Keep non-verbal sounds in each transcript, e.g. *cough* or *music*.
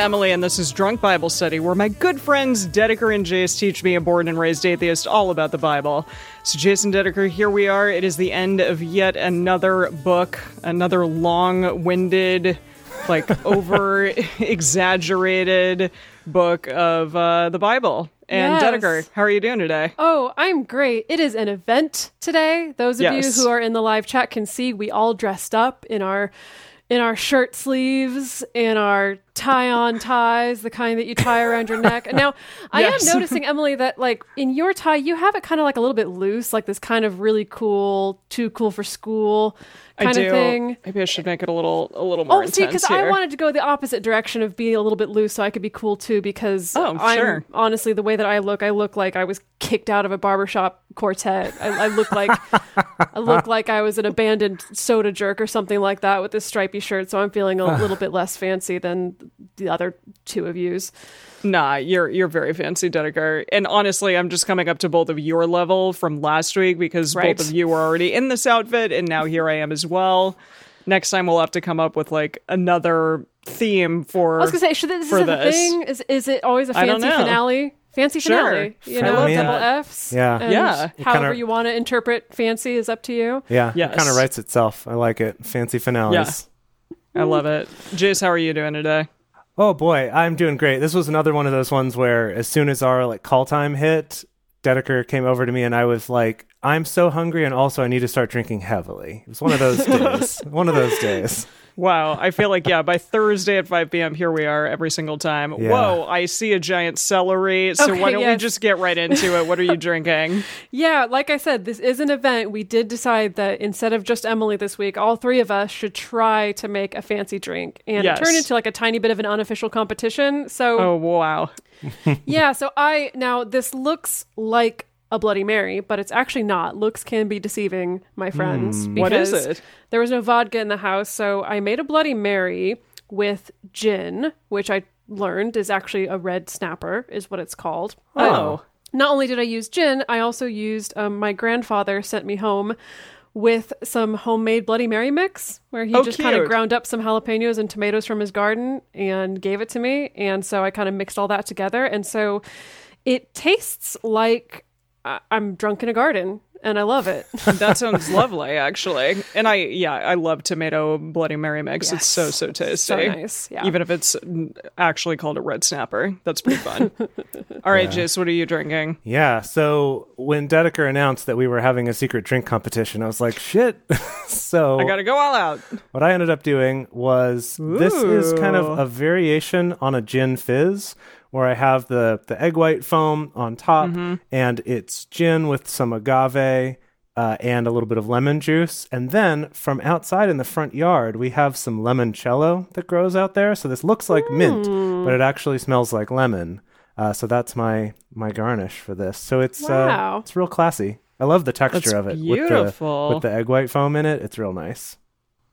Emily, and this is Drunk Bible Study, where my good friends Dedeker and Jace teach me, a born and raised atheist, all about the Bible. So, Jason Dedeker, here we are. It is the end of yet another book, another long winded, like *laughs* over exaggerated book of uh, the Bible. And Yes. Dedeker, how are you doing today? Oh, I'm great. It is an event today. Those of Yes. you who are in the live chat can see we all dressed up in our in our shirt sleeves, in our tie-on ties, the kind that you tie around your neck. And now *laughs* I Yes. am noticing, Emily, that like in your tie, you have it kind of like a little bit loose, like this kind of really cool, too cool for school kind I do. of thing. Maybe I should make it a little, a little more Oh, intense see, because I wanted to go the opposite direction of being a little bit loose, so I could be cool too. Because Oh, I'm sure. honestly the way that I look, I look like I was kicked out of a barbershop quartet. I, I look like *laughs* I look like I was an abandoned soda jerk or something like that with this stripy shirt. So I'm feeling a little bit less fancy than the other two of yous. Nah, you're you're very fancy, Dedeker. And honestly, I'm just coming up to both of your level from last week because Right. both of you were already in this outfit, and now here I am as well. Next time we'll have to come up with like another theme for. I was gonna say, should this, for is it a this. thing? Is is it always a don't fancy finale? Fancy Sure. finale, you know, love double. F's. Yeah. and Yeah. However kinda- you want to interpret fancy is up to you. Yeah, Yes. it kind of writes itself. I like it. Fancy finales. I love it. Jace, how are you doing today? Oh boy, I'm doing great. This was another one of those ones where as soon as our like call time hit, Dedeker came over to me and I was like, I'm so hungry and also I need to start drinking heavily. It was one of those *laughs* days. one of those days. Wow, I feel like yeah. By Thursday at 5 p.m., here we are every single time. Yeah. Whoa, I see a giant celery. So Okay, why don't we just get right into it? What are you drinking? *laughs* Yeah, like I said, this is an event. We did decide that instead of just Emily this week, all three of us should try to make a fancy drink and Yes. it turned into like a tiny bit of an unofficial competition. So, Oh wow, *laughs* yeah, so I now this looks like a Bloody Mary, but it's actually not. Looks can be deceiving, my friends. Hmm. What is it? There was no vodka in the house, so I made a Bloody Mary with gin, which I learned is actually a red snapper, is what it's called. oh. Not only did I use gin, I also used um, my grandfather sent me home with some homemade Bloody Mary mix, where he Oh, just kind of ground up some jalapenos and tomatoes from his garden and gave it to me. And so I kind of mixed all that together. And so it tastes like I- I'm drunk in a garden, and I love it. *laughs* That sounds lovely, actually. And I, yeah, I love tomato Bloody Mary mix. It's so so tasty. So nice, yeah. Even if it's actually called a red snapper, that's pretty fun. *laughs* All right, Jace, what are you drinking? Yeah. So when Dedeker announced that we were having a secret drink competition, I was like, shit. *laughs* so I gotta go all out. What I ended up doing was this is kind of a variation on a gin fizz where I have the the egg white foam on top Mm-hmm. and it's gin with some agave uh, and a little bit of lemon juice. And then from outside in the front yard, we have some limoncello that grows out there. So this looks like mint, Hmm. but it actually smells like lemon. Uh, so that's my my garnish for this. So it's Wow. uh, it's real classy. I love the texture That's of it beautiful. with the with the egg white foam in it. It's real nice.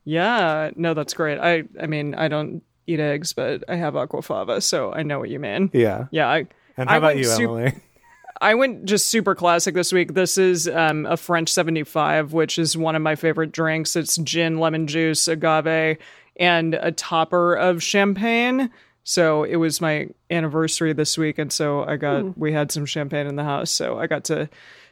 Yeah, no, that's great. I, I mean, I don't eat eggs, but I have aquafaba, so I know what you mean. Yeah. Yeah, I. And how I about went you, sup- Emily? *laughs* I went just super classic this week. This is um, a French 75, which is one of my favorite drinks. It's gin, lemon juice, agave, and a topper of champagne. So it was my anniversary this week, and so I got we had some champagne in the house, so I got to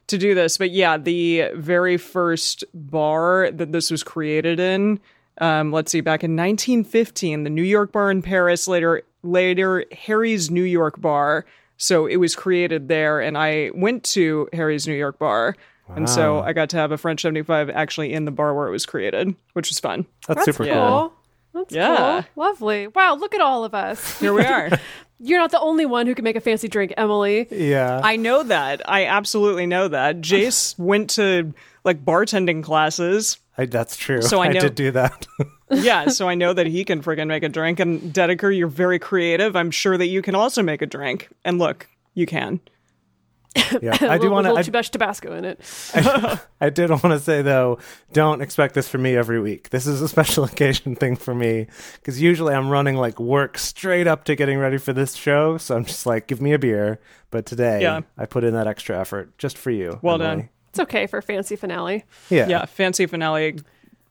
to do this. But yeah, the very first bar that this was created in, um, let's see, back in 1915, the New York bar in Paris, later later Harry's New York bar. So it was created there, and I went to Harry's New York bar. And so I got to have a French 75 actually in the bar where it was created, which was fun. That's, That's super cool. cool. That's Yeah. cool. Lovely. Wow, look at all of us. Here we are. *laughs* You're not the only one who can make a fancy drink, Emily. Yeah. I know that. I absolutely know that. *laughs* Jace went to like bartending classes. I, that's true. So I know- did do that. *laughs* Yeah, so I know that he can friggin' make a drink. And Dedeker, you're very creative. I'm sure that you can also make a drink. And look, you can. yeah. *laughs* I do want a little to. too much Tabasco in it. *laughs* I did want to say though, don't expect this from me every week. This is a special occasion thing for me because usually I'm running like work straight up to getting ready for this show. So I'm just like, give me a beer. But today, Yeah. I put in that extra effort just for you. Well Emily. done. It's okay for fancy finale. Yeah. Yeah, fancy finale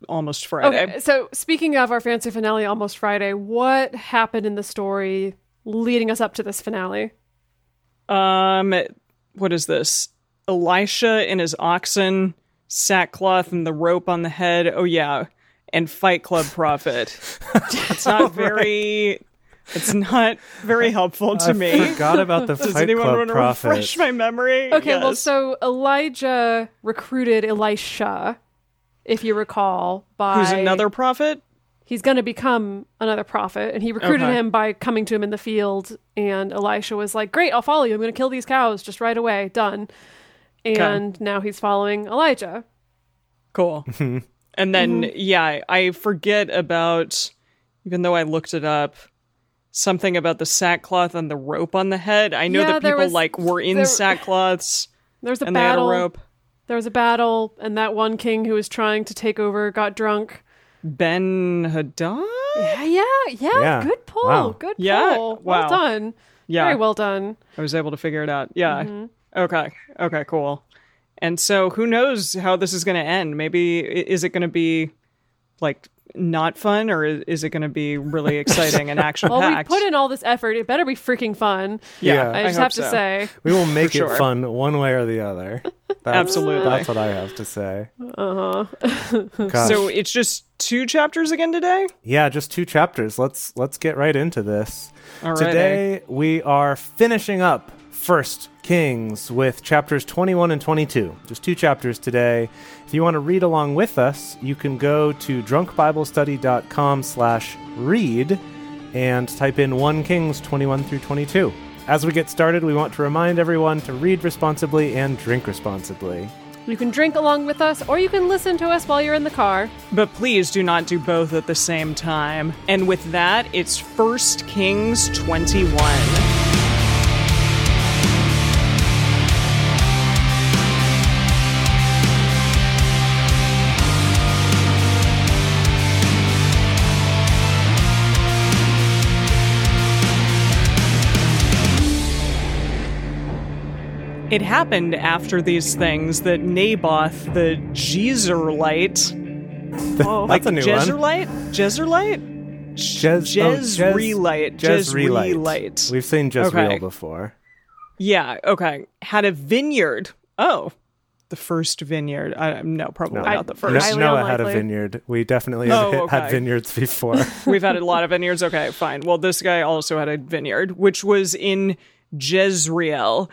almost Friday. Okay, so speaking of our fancy finale, almost Friday, what happened in the story leading us up to this finale? Um, what is this? Elisha and his oxen, sackcloth and the rope on the head. Oh yeah, and Fight Club prophet. *laughs* it's not very. It's not very helpful to I me. forgot about the *laughs* Does Fight anyone Club want to profit. refresh my memory? Okay, well, so Elijah recruited Elisha, if you recall, by who's another prophet? he's going to become another prophet, and he recruited Okay. him by coming to him in the field. And Elisha was like, "Great, I'll follow you. I'm going to kill these cows just right away. Done." And now he's following Elijah. Cool. *laughs* Mm-hmm. and then mm-hmm. yeah, I forget about even though I looked it up. Something about the sackcloth and the rope on the head. I know Yeah, that people was- like were in there- *laughs* sackcloths There was a and they had a battle. rope. There was a battle, and that one king who was trying to take over got drunk. Ben Hadad? Yeah, yeah, yeah. Yeah. Good pull. Wow. Good Yeah, pull. wow. Well done. Yeah. Very well done. I was able to figure it out. Yeah. Mm-hmm. Okay. Okay, cool. And so who knows how this is going to end? Maybe is it going to be like not fun or i- is it going to be really exciting and action *laughs* Well, we put in all this effort. It better be freaking fun. Yeah. I just hope have to so. say. We will make sure. it fun one way or the other. *laughs* That's, Absolutely. That's what I have to say. *laughs* Uh huh. So it's just two chapters again today? yeah, just two chapters. Let's let's get right into this. Alrighty. Today we are finishing up First Kings with chapters 21 and 22. Just two chapters today. If you want to read along with us, you can go to drunkbiblestudy.com slash read and type in 1 Kings 21 through 22. As we get started, we want to remind everyone to read responsibly and drink responsibly. You can drink along with us, or you can listen to us while you're in the car. But please do not do both at the same time. And with that, it's First Kings 21. It happened after these things that Naboth the Jezreelite, *laughs* oh, like That's a new one. Jezreelite, Jezreelite, Jez- oh, Jez- Jezreelite, Jezreelite. We've seen Jezreel Okay. before. Yeah, okay. Had a vineyard. Oh, the first vineyard. I, no, probably No. not the first. Highly Noah had a vineyard. We definitely Oh, had okay. vineyards before. *laughs* We've had a lot of vineyards. Okay, fine. Well, this guy also had a vineyard, which was in Jezreel,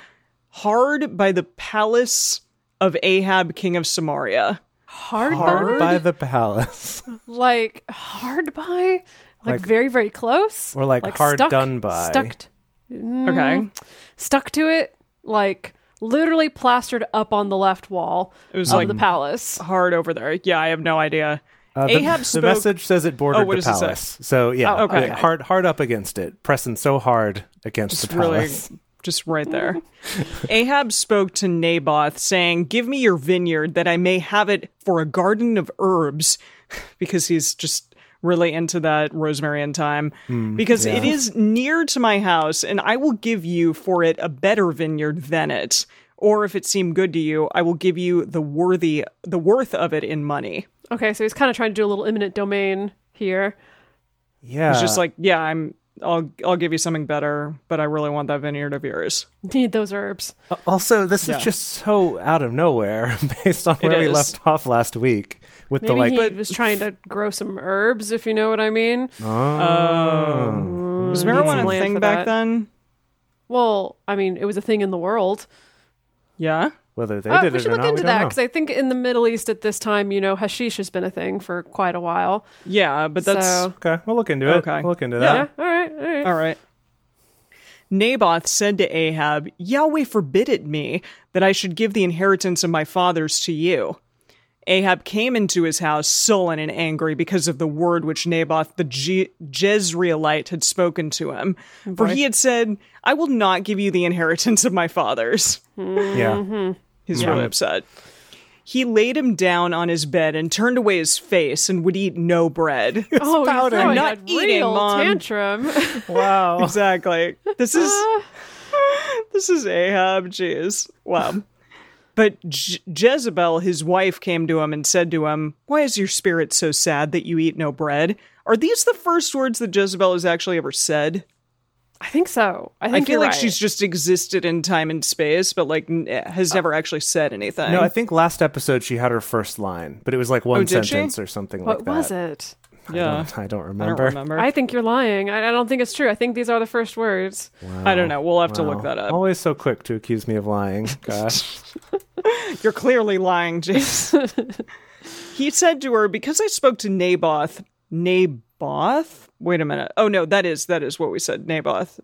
hard by the palace of Ahab, king of Samaria. Hard, Hard by? by the palace. *laughs* Like, hard by? Like, Like- very, very close? Or like hard stuck, done by. Stuck, t- Mm. Okay. stuck to it? Like, literally plastered up on the left wall It was of like the palace. hard over there. Yeah, I have no idea. Uh, the, Ahab the spoke- message says it bordered Oh, what the does it say? palace. So yeah, Oh, okay. hard hard up against it, pressing so hard against Just the really, palace. Just right there. *laughs* Ahab spoke to Naboth, saying, Give me your vineyard that I may have it for a garden of herbs, *laughs* because he's just really into that rosemary and thyme. Hmm, because it is near to my house, and I will give you for it a better vineyard than it. Or if it seem good to you, I will give you the worthy the worth of it in money. Okay, so he's kind of trying to do a little eminent domain here. Yeah, He's just like, yeah, I'm I'll I'll give you something better, but I really want that vineyard of yours. *laughs* Need those herbs. Uh, also this Yeah. is just so out of nowhere *laughs* based on where we left off last week with Maybe the like. he was trying to grow some herbs, if you know what I mean. oh, Was marijuana a thing back that. then? Well, I mean, it was a thing in the world. Yeah. Whether they Oh, did we it should or look not, into that because I think in the Middle East at this time, you know, hashish has been a thing for quite a while. Yeah, but that's So- Okay, we'll look into it. Okay. We'll look into that. Yeah, all right, all right. all right. Naboth said to Ahab, Yahweh forbid it me that I should give the inheritance of my fathers to you. Ahab came into his house sullen and angry because of the word which Naboth the Je- Jezreelite had spoken to him. For he had said, I will not give you the inheritance of my fathers. Yeah. Mm-hmm. He's really upset. He laid him down on his bed and turned away his face and would eat no bread. *laughs* Oh, he's pouting. throwing Not a eating, real Mom. tantrum. *laughs* Wow. exactly. This is *laughs* this is Ahab. Jeez, wow. But Je- Jezebel, his wife, came to him and said to him, "Why is your spirit so sad that you eat no bread?" Are these the first words that Jezebel has actually ever said? I think so. I I, think feel you're like right. she's just existed in time and space, but like n- eh, has uh, never actually said anything. No, I think last episode she had her first line, but it was like one Oh, did she? sentence or something What like that. What was it? I yeah, don't, I don't I remember. don't remember. I think you're lying. I, I don't think it's true. I think these are the first words. I don't know. We'll have to look that up. Always so quick to accuse me of lying. *laughs* Gosh. *laughs* You're clearly lying, Jace. *laughs* he said to her, Because I spoke to Naboth, Naboth? Wait a minute. Oh, no, that is, that is what we said, Naboth.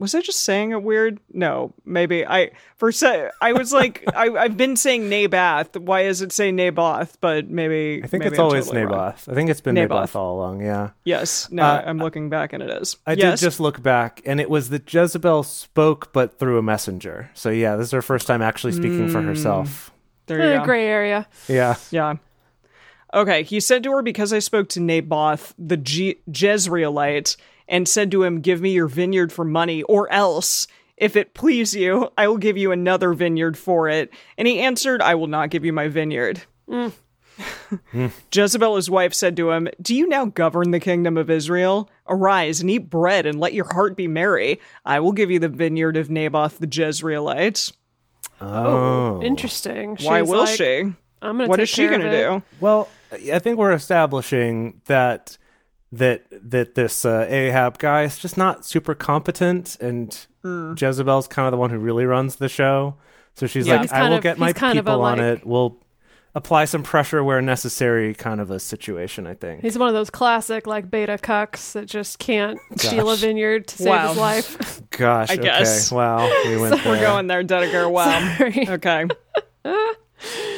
Was I just saying it weird? No, maybe I for se- I was like *laughs* I, I've been saying Naboth. Why is it say Naboth? But maybe I think maybe it's I'm always totally wrong. Naboth. I think it's been Naboth. Naboth, all along, yeah. Yes. No, Uh, I'm looking back and it is. I yes. did just look back, and it was that Jezebel spoke, but through a messenger. So yeah, this is her first time actually speaking for herself. there you go. gray area. Yeah. Yeah. Okay, he said to her, Because I spoke to Naboth, the Je- Jezreelite, and said to him, Give me your vineyard for money, or else, if it please you, I will give you another vineyard for it. And he answered, I will not give you my vineyard. Mm. Hmm. *laughs* Jezebel, his wife, said to him, Do you now govern the kingdom of Israel? Arise and eat bread and let your heart be merry. I will give you the vineyard of Naboth the Jezreelite. Oh. oh interesting. Why She's will like, she? I'm gonna. What take is she going to do? Well, I think we're establishing that that that this uh, Ahab guy is just not super competent, and Hmm. Jezebel's kind of the one who really runs the show. So she's Yeah. like, He's I will of- get my he's kind of a, people on like- it. We'll apply some pressure where necessary, kind of a situation. I think. He's one of those classic like beta cucks that just can't steal a vineyard to save his life. *laughs* *laughs* Gosh, I okay. guess. Wow, we *laughs* went We're going there, Dedeker. Wow. Sorry. Okay.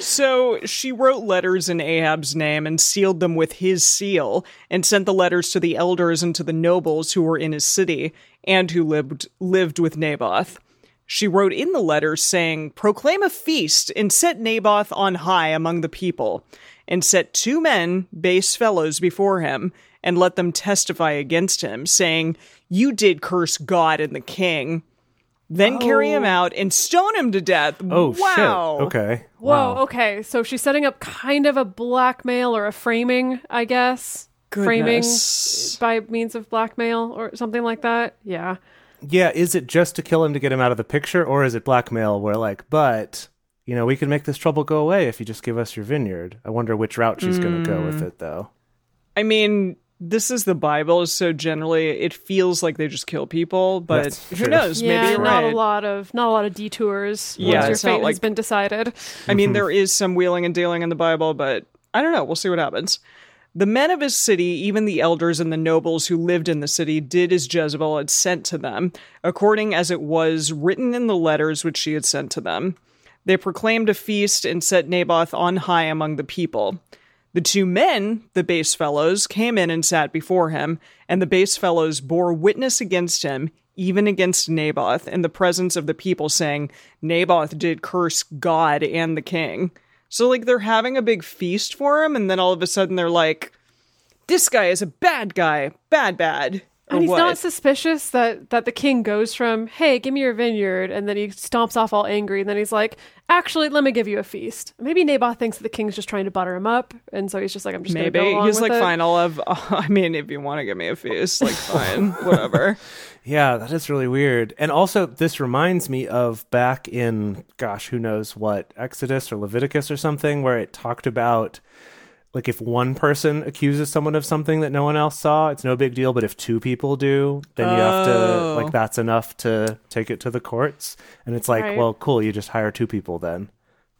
So she wrote letters in Ahab's name and sealed them with his seal, and sent the letters to the elders and to the nobles who were in his city and who lived lived with Naboth. She wrote in the letters saying, Proclaim a feast and set Naboth on high among the people, and set two men, base fellows, before him, and let them testify against him, saying, You did curse God and the king. Then carry him out and stone him to death. Oh wow. shit. Okay. Whoa. Wow. Okay. So she's setting up kind of a blackmail or a framing, I guess. Framing by means of blackmail or something like that. Yeah. Yeah, is it just to kill him to get him out of the picture, or is it blackmail where like, but you know, we can make this trouble go away if you just give us your vineyard? I wonder which route she's going to go with Mm. it, though. I mean, this is the Bible, so generally it feels like they just kill people, but That's who true. knows? yeah. Maybe you're not right. a lot of not a lot of detours. Yeah, once your it's not fate has been decided. I mean, *laughs* there is some wheeling and dealing in the Bible, but I don't know. We'll see what happens. The men of his city, even the elders and the nobles who lived in the city, did as Jezebel had sent to them, according as it was written in the letters which she had sent to them. They proclaimed a feast and set Naboth on high among the people. The two men, the base fellows, came in and sat before him, and the base fellows bore witness against him, even against Naboth, in the presence of the people, saying, Naboth did curse God and the king. So, like, they're having a big feast for him, and then all of a sudden they're like, this guy is a bad guy. Bad, bad. Or And he's what? not suspicious that that the king goes from, "Hey, give me your vineyard," and then he stomps off all angry, and then he's like, "Actually, let me give you a feast." Maybe Naboth thinks that the king's just trying to butter him up, and so he's just like, "I'm just Maybe. Gonna go along He's with like, it. fine, I'll have, I mean, if you want to give me a feast, like, *laughs* fine, whatever. *laughs* Yeah, that is really weird. And also, this reminds me of back in, gosh, who knows what, Exodus or Leviticus or something, where it talked about like if one person accuses someone of something that no one else saw, it's no big deal. But if two people do, then you have to, Oh. like, that's enough to take it to the courts. And it's like, Right. well, cool, you just hire two people then.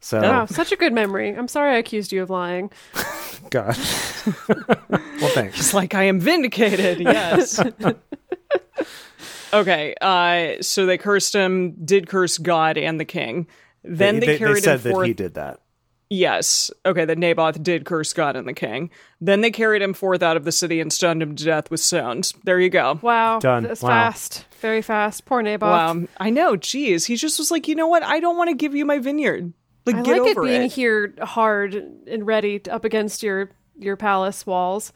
So, Wow, such a good memory. I'm sorry I accused you of lying. *laughs* gosh. *laughs* well, thanks. It's like, I am vindicated. Yes. *laughs* Okay, uh, so they cursed him, did curse God and the king. Then they, carried said him that forth. he did that. Yes. Okay, that Naboth did curse God and the king. Then they carried him forth out of the city and stoned him to death with stones. There you go. Wow, Done. That's Wow. fast, very fast. Poor Naboth. Wow. I know. Jeez. He just was like, you know what? I don't want to give you my vineyard. Like, I get like it being it. here hard and ready to- up against your your palace walls.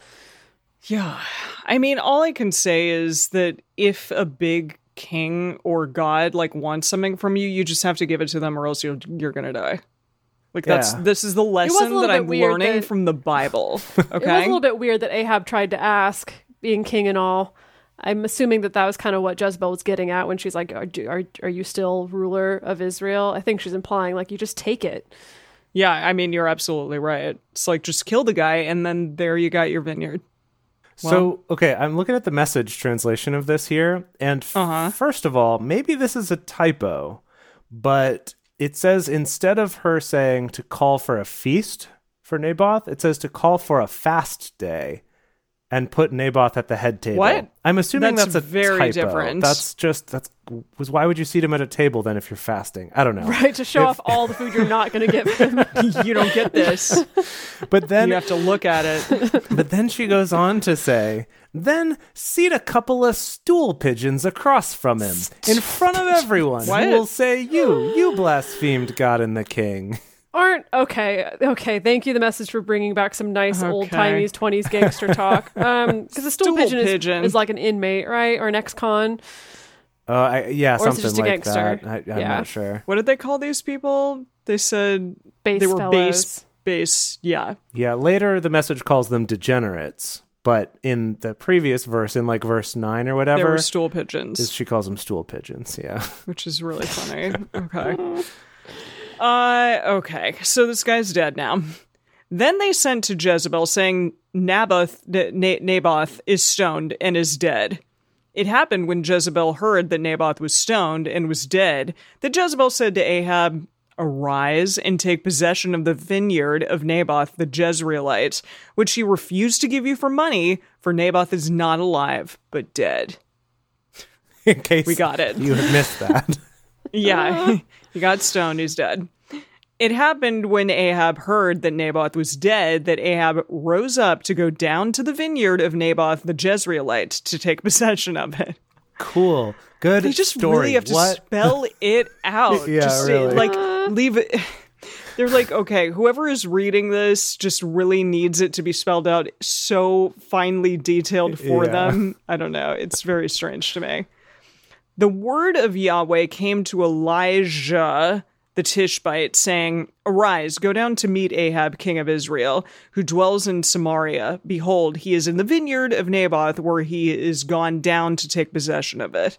Yeah. I mean, all I can say is that if a big king or god like wants something from you, you just have to give it to them or else you're, you're going to die. Like that's this is the lesson that I'm learning that- from the Bible. *laughs* It was a little bit weird that Ahab tried to ask, being king and all. I'm assuming that that was kind of what Jezebel was getting at when she's like, "Are are, are you still ruler of Israel?" I think she's implying like you just take it. yeah, I mean you're absolutely right. It's like just kill the guy and then there you got your vineyard. So, okay, I'm looking at the message translation of this here. And f- Uh-huh. first of all, maybe this is a typo, but it says instead of her saying to call for a feast for Naboth, it says to call for a fast day and put Naboth at the head table. What? I'm assuming That's that's, a very typo. different. That's just that's was why would you seat him at a table then if you're fasting? I don't know. Right to show If- off all the food you're not going to him. *laughs* you don't get this. But then you have to look at it. *laughs* But then she goes on to say, then seat a couple of stool pigeons across from him in front of everyone What? who will say, You, you blasphemed God and the king. Aren't okay. Okay, thank you. The message for bringing back some nice old timey twenties gangster talk. *laughs* Um, because the stool, Stool pigeon, is- pigeon. Is, like an inmate, right, or an ex-con. Uh, I, yeah, Or is it something just a like gangster? that. I, I'm Yeah. not sure. What did they call these people? They said Base they were fellows. base base yeah. Yeah, later the message calls them degenerates, but in the previous verse, in like verse 9 or whatever, were stool pigeons. she calls them stool pigeons. Yeah. which is really funny. Okay. Uh, okay. So this guy's dead now. Then they sent to Jezebel saying Naboth, Naboth is stoned and is dead. It happened when Jezebel heard that Naboth was stoned and was dead that Jezebel said to Ahab, Arise and take possession of the vineyard of Naboth the Jezreelite, which he refused to give you for money, for Naboth is not alive, but dead. *laughs* in case We got it. you had missed that. *laughs* *laughs* Yeah, he got stoned. He's dead. It happened when Ahab heard that Naboth was dead that Ahab rose up to go down to the vineyard of Naboth the Jezreelite to take possession of it. cool. Good They just story. really have to what? spell *laughs* it out. Yeah, just really. like uh. leave it. *laughs* They're like, okay, whoever is reading this just really needs it to be spelled out so finely detailed for Yeah. them. I don't know. It's very strange to me. The word of Yahweh came to Elijah the Tishbite, saying, Arise, go down to meet Ahab, king of Israel, who dwells in Samaria. Behold, he is in the vineyard of Naboth, where he is gone down to take possession of it.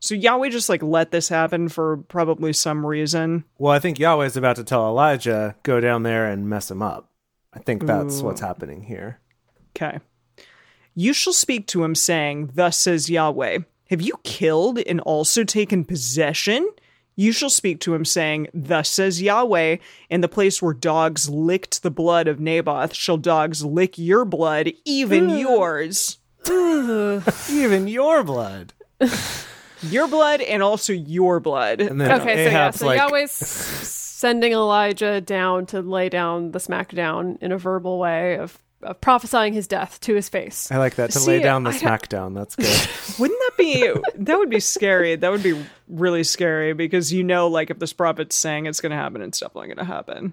So Yahweh just like let this happen for probably some reason. Well, I think Yahweh's about to tell Elijah, go down there and mess him up. I think that's what's happening here. Okay. You shall speak to him, saying, Thus says Yahweh, Have you killed and also taken possession? You shall speak to him, saying, Thus says Yahweh, In the place where dogs licked the blood of Naboth, shall dogs lick your blood, even yours. Even your blood. *laughs* Your blood and also your blood. And then Okay, so yeah, Ahab's so like, Yahweh's *laughs* sending Elijah down to lay down the smackdown in a verbal way of, of prophesying his death to his face. I like that to See, lay down the I don't- smackdown. That's *laughs* good. Wouldn't that be that would be scary? That would be really scary because you know, like if this prophet's saying it's going to happen, it's definitely going to happen.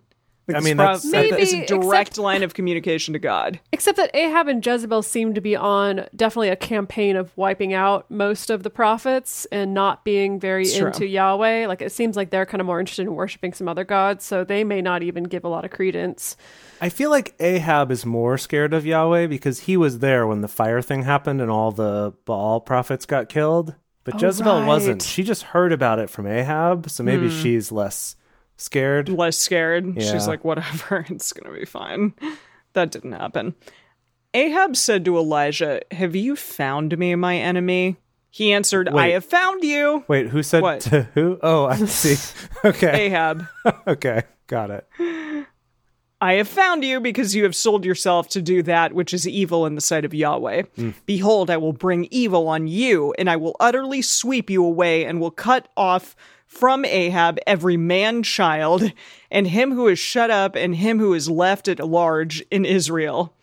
I mean, that's- that is a direct except- line of communication to God. Except that Ahab and Jezebel seem to be on definitely a campaign of wiping out most of the prophets and not being very It's true. into Yahweh. Like it seems like they're kind of more interested in worshiping some other gods, so they may not even give a lot of credence. I feel like Ahab is more scared of Yahweh because he was there when the fire thing happened and all the Baal prophets got killed. But Oh, Jezebel wasn't. She just heard about it from Ahab, so maybe hmm. she's less scared. Less scared. Yeah. She's like, whatever, *laughs* it's going to be fine. That didn't happen. Ahab said to Elijah, Have you found me, my enemy? He answered, I have found you. Wait, who said What? to who? Oh, I see. *laughs* Okay. Ahab. *laughs* okay. Got it. I have found you because you have sold yourself to do that which is evil in the sight of Yahweh. Mm. Behold, I will bring evil on you, and I will utterly sweep you away, and will cut off from Ahab every man child, and him who is shut up, and him who is left at large in Israel.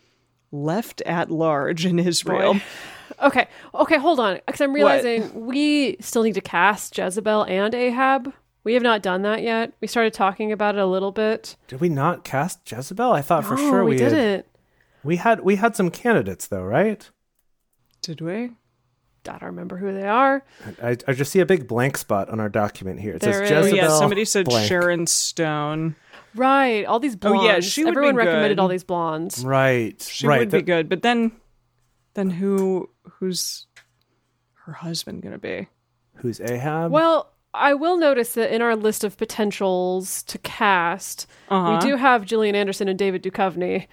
Left at large in Israel. Boy. *laughs* Okay, okay, hold on, because I'm realizing we still need to cast Jezebel and Ahab. We have not done that yet. We started talking about it a little bit. Did we not cast Jezebel? I thought for sure we, we, didn't. We had we had some candidates though, right? Did we? I don't remember who they are. I, I just see a big blank spot on our document here. It There says is. Oh Jezebel. yeah, somebody said blank. Sharon Stone. Right, all these blondes. Oh, yeah, she would be Everyone recommended good. all these blondes. Right, She right. would be the- good, but then, then who? Who's her husband gonna be? Who's Ahab? Well, I will notice that in our list of potentials to cast, Uh-huh. we do have Gillian Anderson and David Duchovny,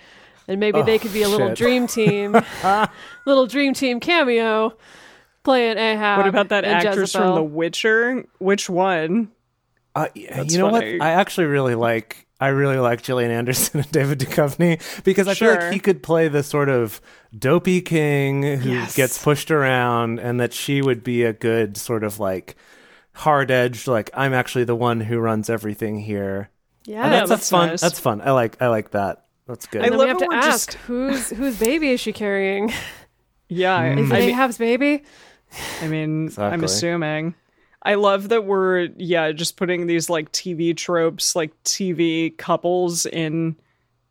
and maybe they could be a little shit. dream team, *laughs* little dream team cameo playing Ahab. What about that and actress Jezebel. from The Witcher? Which one? Uh, y- That's you know funny. what? I actually really like. I really like Gillian Anderson *laughs* and David Duchovny because I feel like he could play the sort of dopey king who Yes. gets pushed around, and that she would be a good sort of like hard edged. Like I'm actually the one who runs everything here. Yeah, And that's, that's that's fun. nice. That's fun. I like. I like that. That's good. I and then love we have to we're ask just- whose whose baby is she carrying? Yeah, I- Is I it mean, Ahab's baby? I mean, *laughs* I'm assuming. I love that we're yeah just putting these like TV tropes, like TV couples in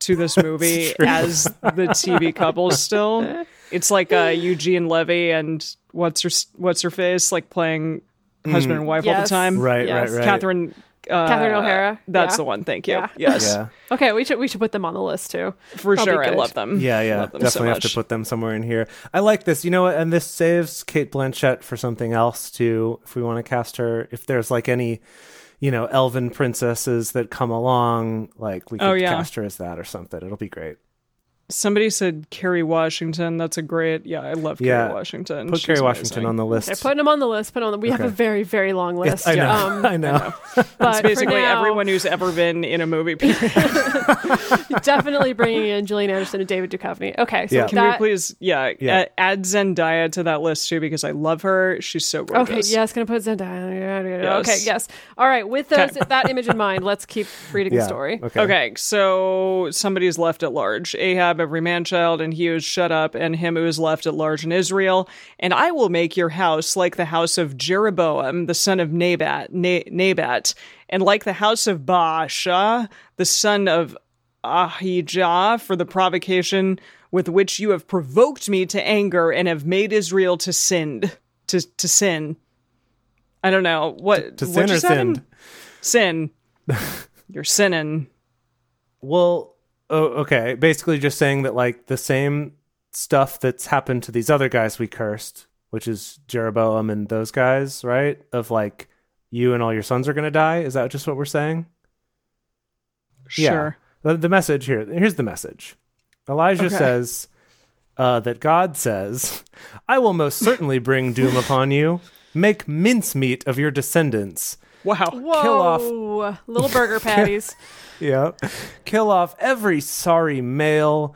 to this *laughs* movie as the TV couples. Still, *laughs* it's like uh, Eugene Levy and what's her what's her face like playing husband and wife all the time. right. Yes. Right. Right. Catherine. Uh, Catherine O'Hara. That's Yeah. the one. Thank you. Yeah. Yes, Yeah. Okay, we should we should put them on the list too. for That'll sure. I love them. Yeah, yeah, Love them so definitely have to put them somewhere in here. I like this, you know what? And this saves Cate Blanchett for something else too. If we want to cast her, if there's like any, you know, elven princesses that come along, like we could Oh, yeah. cast her as that or something. It'll be great. Somebody said Kerry Washington. That's a great. Yeah, I love Yeah. Kerry Washington. Put She's Kerry Washington amazing. on the list. They're putting them on the list. Put on the. We have a very very long list. I know. Um, *laughs* I know. *laughs* but It's for basically now, everyone who's ever been in a movie. Period. *laughs* definitely bringing in Gillian Anderson and David Duchovny. Okay, so Yeah. with Can we please, yeah, Yeah. a- add Zendaya to that list too because I love her. She's so gorgeous. Okay, yes, gonna put Zendaya. Yes. Okay, yes. All right, with those, Okay. that image in mind, let's keep reading yeah. the story. Okay. Okay, so somebody's left at large. Ahab, every man child, and he who is shut up, and him who is left at large in Israel. And I will make your house like the house of Jeroboam, the son of Nabat, Na- Nabat, and like the house of Baasha, the son of Ahijah, for the provocation with which you have provoked me to anger and have made Israel to sin. To to sin. I don't know what To what sin or said? sinned? Sin. *laughs* You're sinning. Well, oh, okay. Basically, just saying that like the same stuff that's happened to these other guys we cursed, which is Jeroboam and those guys, right? Of like you and all your sons are going to die. Is that just what we're saying? Yeah. Sure. The, the message here. Here's the message. Elijah Okay. says uh, that God says, "I will most certainly bring doom upon you. Make mincemeat of your descendants." Wow. Whoa, Kill off- little burger *laughs* patties. Yeah. Kill off every sorry male,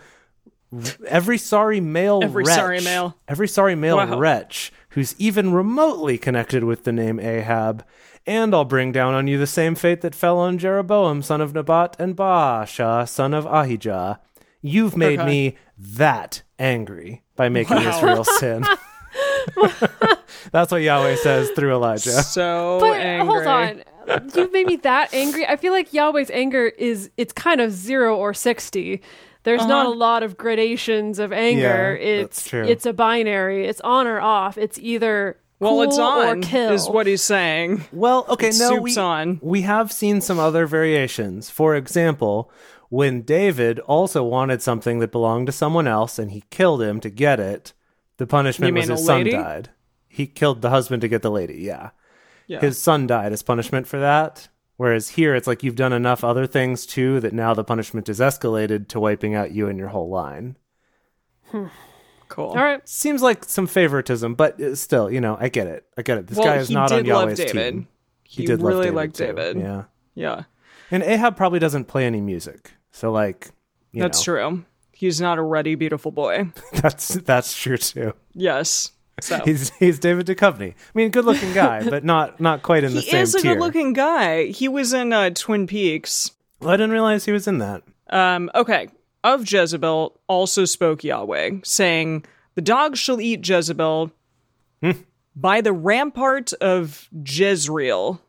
every sorry male Every wretch, sorry male. every sorry male Wow. wretch who's even remotely connected with the name Ahab. And I'll bring down on you the same fate that fell on Jeroboam, son of Nebat, and Baasha, son of Ahijah. You've made Okay. me that angry by making Wow. Israel sin. *laughs* *laughs* That's what Yahweh says through Elijah. So But angry. hold on, you made me that angry. I feel like Yahweh's anger is it's kind of zero or sixty. There's not uh-huh. a lot of gradations of anger. Yeah, it's true. it's a binary. It's on or off. It's either Well, cool it's on, or kill. is what he's saying. Well, okay, It no, we, on. we have seen some other variations. For example, when David also wanted something that belonged to someone else and he killed him to get it, the punishment You was his son lady? died. He killed the husband to get the lady, yeah. Yeah. His son died as punishment for that. Whereas here, it's like you've done enough other things too that now the punishment is escalated to wiping out you and your whole line. cool. All right. Seems like some favoritism, but uh, still, you know, I get it. I get it. This well, guy is not on love Yahweh's David. team. He, did love really David liked too. David. Yeah. Yeah. And Ahab probably doesn't play any music. So like, you That's know, true. He's not a ruddy, beautiful boy. *laughs* That's that's true too. Yes. So *laughs* He's he's David Duchovny. I mean, good looking guy, *laughs* but not not quite in the he same He is a good-looking guy. He was in uh, Twin Peaks. Well, I didn't realize he was in that. Um, okay. Of Jezebel also spoke Yahweh, saying, The dogs shall eat Jezebel Hmm. by the rampart of Jezreel.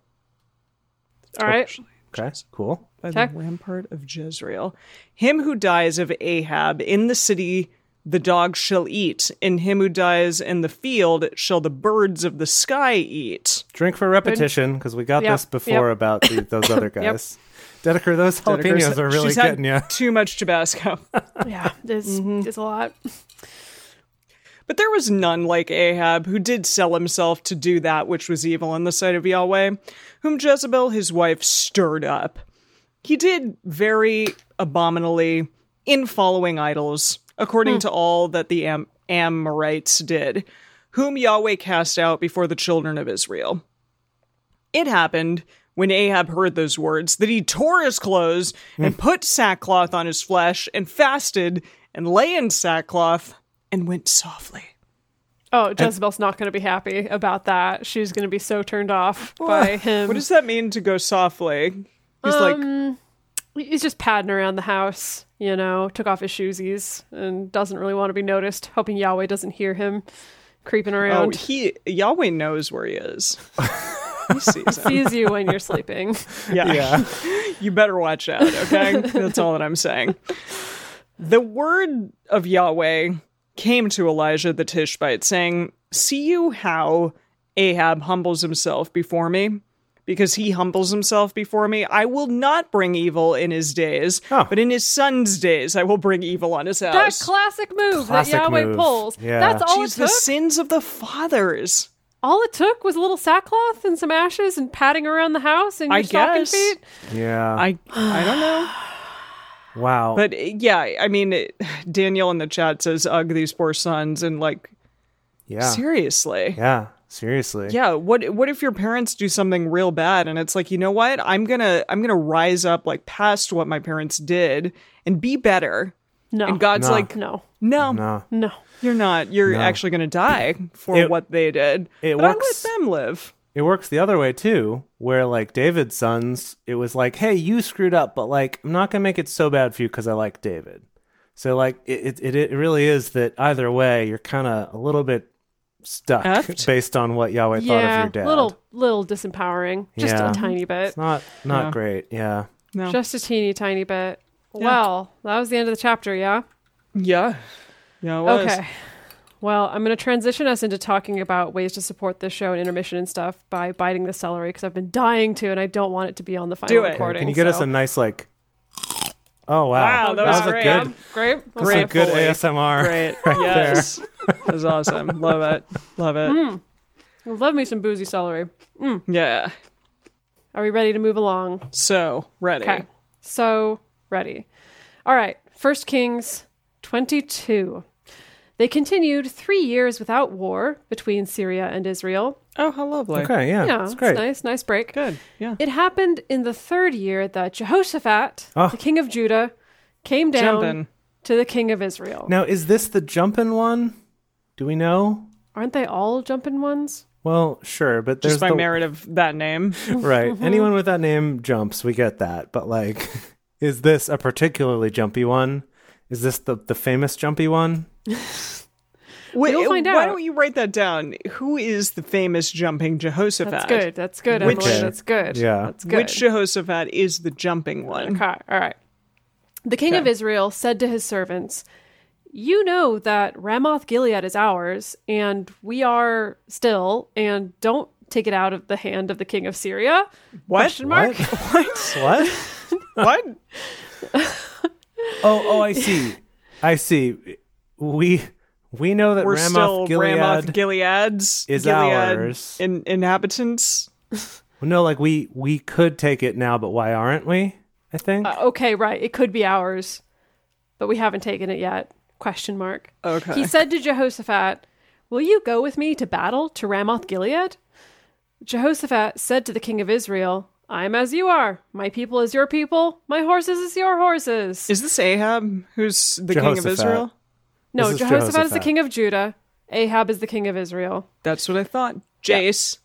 All right. Okay, cool. By Okay. the rampart of Jezreel. Him who dies of Ahab in the city the dogs shall eat, and him who dies in the field shall the birds of the sky eat. Drink for repetition because we got Yep, this before yep. about the, those other *laughs* guys. Dedeker, those jalapenos are really She's had getting you. Too much Tabasco. *laughs* Yeah, it's, Mm-hmm. it's a lot. But there was none like Ahab, who did sell himself to do that which was evil in the sight of Yahweh, whom Jezebel his wife stirred up. He did very abominably in following idols, according hmm. to all that the Am- Amorites did, whom Yahweh cast out before the children of Israel. It happened when Ahab heard those words that he tore his clothes and hmm. put sackcloth on his flesh and fasted and lay in sackcloth and went softly. Oh, Jezebel's not going to be happy about that. She's going to be so turned off by him. What does that mean to go softly? He's like, Um, He's just padding around the house, you know, took off his shoesies and doesn't really want to be noticed, hoping Yahweh doesn't hear him creeping oh, around. he Yahweh knows where he is. he *laughs* sees him. Sees you when you're sleeping. *laughs* Yeah. Yeah. *laughs* you better watch out, okay? That's all that I'm saying. The word of Yahweh came to Elijah the Tishbite, saying, See you how Ahab humbles himself before me? Because he humbles himself before me, I will not bring evil in his days, Oh. but in his son's days I will bring evil on his house. That house. classic move Classic that Yahweh move. pulls. Yeah. That's all Jeez, it the sins of the fathers. all it took was a little sackcloth and some ashes and patting around the house and your I stocking guess. feet. Yeah. I I don't know. Wow. But uh, yeah, I mean, it, Daniel in the chat says, "Ugh, these poor sons," and like, yeah. seriously, Yeah. Seriously. yeah. What what if your parents do something real bad, and it's like, you know what? I'm gonna I'm gonna rise up like past what my parents did and be better. No. And God's No. like, no. no, No. No. you're not. You're No. actually gonna die for It- what they did. it but works- I let them live. It works the other way too, where like David's sons, it was like, hey, you screwed up, but like I'm not gonna make it so bad for you because I like David. So like it, it it really is that either way, you're kind of a little bit stuck Effed? *laughs* based on what Yahweh thought of your dad. A little little disempowering. Just Yeah. a tiny bit. It's not not Yeah. great. Yeah. No. Just a teeny tiny bit. Well, that was the end of the chapter, yeah? yeah. Yeah. It was. Okay. Well, I'm going to transition us into talking about ways to support this show and intermission and stuff by biting the celery because I've been dying to and I don't want it to be on the final Do it. recording. Can you get us a nice like? Oh wow, Wow, that was a great. good, Great. that's Great a good Foley. ASMR. Great. right *laughs* there. yes. That was awesome. Love it. Love it. Mm. Love me some boozy celery. Yeah. Are we ready to move along? So ready. Okay. So, ready. All right. First Kings 22. They continued three years without war between Syria and Israel. Oh, how lovely. Okay, yeah, yeah, it's great. nice. Nice break. Good. Yeah. It happened in the third year that Jehoshaphat, Oh. the king of Judah, came down Jumping. to the king of Israel. Now, is this the jumping one? Do we know? Aren't they all jumping ones? Well, sure, but there's Just by the, merit of that name. *laughs* right. Anyone with that name jumps. We get that, but like, *laughs* is this a particularly jumpy one? Is this the the famous jumpy one? *laughs* Wait, We'll find why don't you write that down? Who is the famous jumping Jehoshaphat? That's good. That's good, Which- Emily. That's good. Yeah. That's good. Which Jehoshaphat is the jumping one? Okay, all right. The king of Israel said to his servants, You know that Ramoth Gilead is ours, and we are still, and don't take it out of the hand of the king of Syria. What? Question mark. What? *laughs* what? What? *laughs* Oh, oh, I see. I see. We we know that We're Ramoth still Gilead. Ramoth Gilead's is Gilead ours. In, inhabitants. *laughs* no, like we we could take it now, but why aren't we? I think. Uh, okay, right. It could be ours, but we haven't taken it yet. Question mark. Okay. He said to Jehoshaphat, Will you go with me to battle to Ramoth Gilead? Jehoshaphat said to the king of Israel, I'm as you are. My people is your people. My horses is your horses. Is this Ahab, who's the king of Israel? No, this is Jehoshaphat, is the king of Judah. Ahab is the king of Israel. That's what I thought. Jace,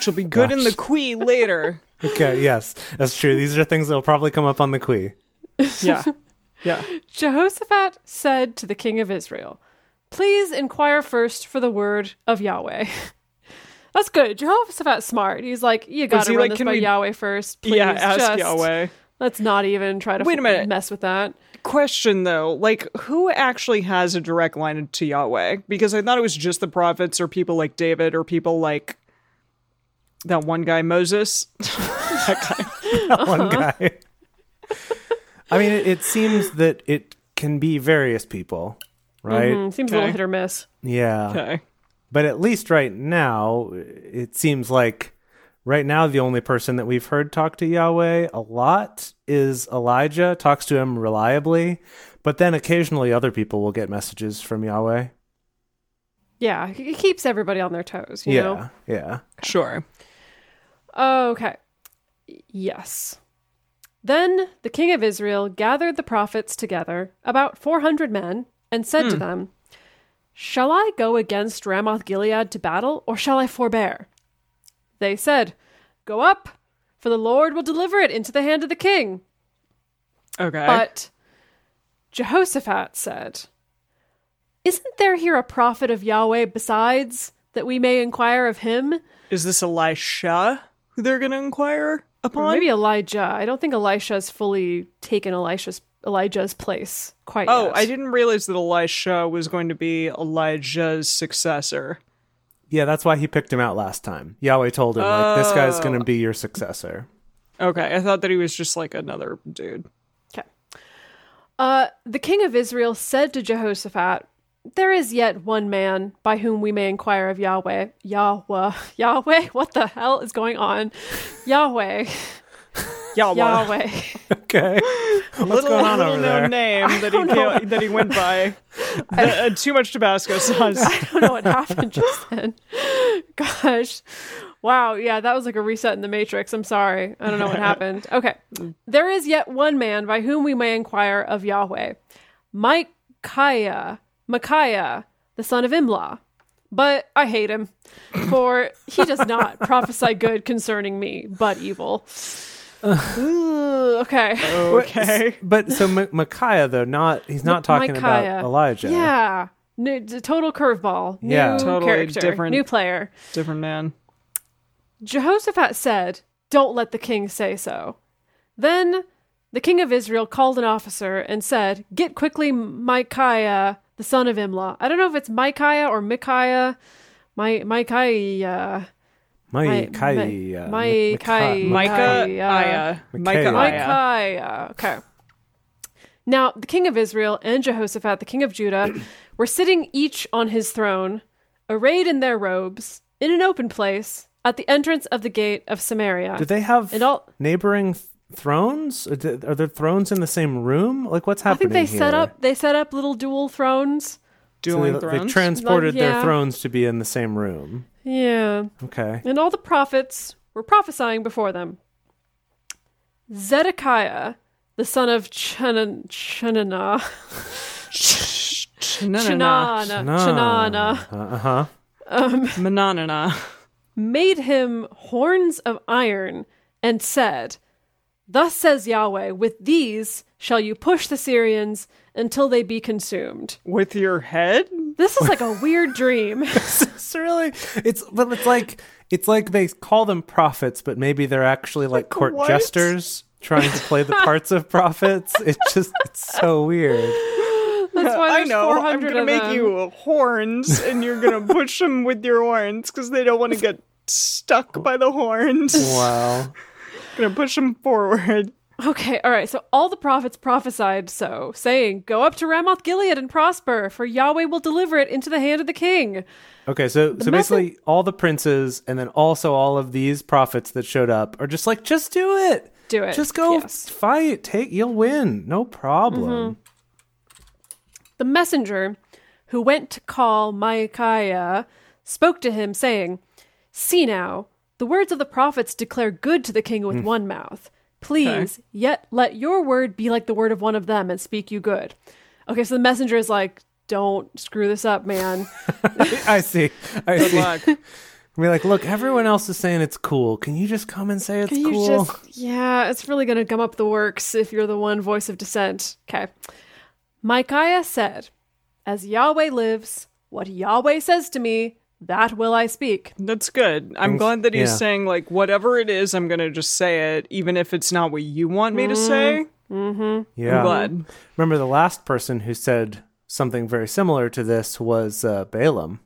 she'll be good in the Quee later. *laughs* Okay, yes, that's true. These are things that will probably come up on the Quee. *laughs* Yeah, yeah. Jehoshaphat said to the king of Israel, Please inquire first for the word of Yahweh. *laughs* That's good. Jehoshaphat's smart. He's like, You gotta he run like, this can by we- Yahweh first. Please, yeah, ask just- Yahweh. Let's not even try to Wait a f- minute. mess with that. Question though, like who actually has a direct line to Yahweh? Because I thought it was just the prophets or people like David or people like that one guy Moses. *laughs* that guy. that One guy. I mean, it, it seems that it can be various people, right? Hmm, seems a little hit or miss. Yeah. Okay. But at least right now, it seems like right now the only person that we've heard talk to Yahweh a lot is Elijah, talks to him reliably. But then occasionally other people will get messages from Yahweh. Yeah, he keeps everybody on their toes, you yeah. know? Yeah. Sure. Okay. Yes. Then the king of Israel gathered the prophets together, about 400 men, and said to hmm. them, Shall I go against Ramoth Gilead to battle, or shall I forbear? They said, Go up, for the Lord will deliver it into the hand of the king. Okay. But Jehoshaphat said, Isn't there here a prophet of Yahweh besides, that we may inquire of him? is this Elisha who they're going to inquire Or upon? maybe Elijah. I don't think Elisha's fully taken Elisha's Elijah's place quite Oh, yet. I didn't realize that Elisha was going to be Elijah's successor. Yeah, that's why he picked him out last time. Yahweh told him, like, this guy's going to be your successor. Okay, I thought that he was just like another dude. Okay. Uh, the king of Israel said to Jehoshaphat, There is yet one man by whom we may inquire of Yahweh. Yahweh. *laughs* Yahweh? What the hell is going on? Yahweh. *laughs* Yahweh. Yahweh. *laughs* Okay. What's little, going on little over known there? name that he came, that he went by. *laughs* The- uh, too much Tabasco sauce. I don't know what happened just then. *laughs* Gosh. Wow. Yeah, that was like a reset in the matrix. I'm sorry. I don't know what happened. Okay. There is yet one man by whom we may inquire of Yahweh. Micaiah, Micaiah, the son of Imlah. But I hate him, for he does not prophesy good concerning me, but evil. *laughs* Ooh, okay. Okay. But so M- Micaiah, though, not he's not talking Micaiah. about Elijah. Yeah. New, total curveball. New Yeah. Totally character. different. New player. Different man. Jehoshaphat said, Don't let the king say so. Then the king of Israel called an officer and said, Get quickly Micaiah, the son of Imlah. I don't know if it's Micaiah or Micaiah. My Micaiah. Micaiah. Uh, My- Micaiah. Micaiah. Micah Micaiah. Aya. Micah Aya. Okay. Now, the king of Israel and Jehoshaphat, the king of Judah, *clears throat* were sitting each on his throne, arrayed in their robes, in an open place, at the entrance of the gate of Samaria. Do they have And all- neighboring th- thrones? Are th- are there thrones in the same room? Like what's happening? I think they here? set up they set up little dual thrones. So Dueling they, they thrones. transported Like, yeah. their thrones to be in the same room. Yeah. Okay. And all the prophets were prophesying before them. Zedekiah, the son of Chenan- Chenana, Chenana. Chenana, Chenana, Uh huh. Mananana. made him horns of iron and said, Thus says Yahweh, with these shall you push the Syrians until they be consumed. With your head? This is like a *laughs* weird dream. *laughs* It's really it's but it's like it's like they call them prophets, but maybe they're actually like court what? jesters trying to play the parts of prophets. It's *laughs* just it's so weird. That's why I there's know. I'm gonna make them. you horns, and you're gonna push them with your horns because they don't want to get stuck by the horns. Wow. gonna push them forward. Okay, all right. So all the prophets prophesied so, saying, Go up to Ramoth Gilead and prosper, for Yahweh will deliver it into the hand of the king. Okay, so so message- basically all the princes and then also all of these prophets that showed up are just like, just do it. Do it. Just go Yes. Mm-hmm. fight. Take you'll win. No problem. The messenger who went to call Micaiah spoke to him, saying, See now, The words of the prophets declare good to the king with one mouth. Please, yet let your word be like the word of one of them and speak you good. Okay, so the messenger is like, don't screw this up, man. *laughs* I see. I Good see. luck. *laughs* Be like, look, everyone else is saying it's cool. Can you just come and say it's Can you cool? just, yeah, it's really going to gum up the works if you're the one voice of dissent. Okay. Micaiah said, As Yahweh lives, what Yahweh says to me, that will I speak. That's good. I'm Things- glad that he's yeah. saying like whatever it is, I'm gonna just say it, even if it's not what you want me to say. Mm-hmm. Yeah. I'm glad. Remember the last person who said something very similar to this was uh, Balaam.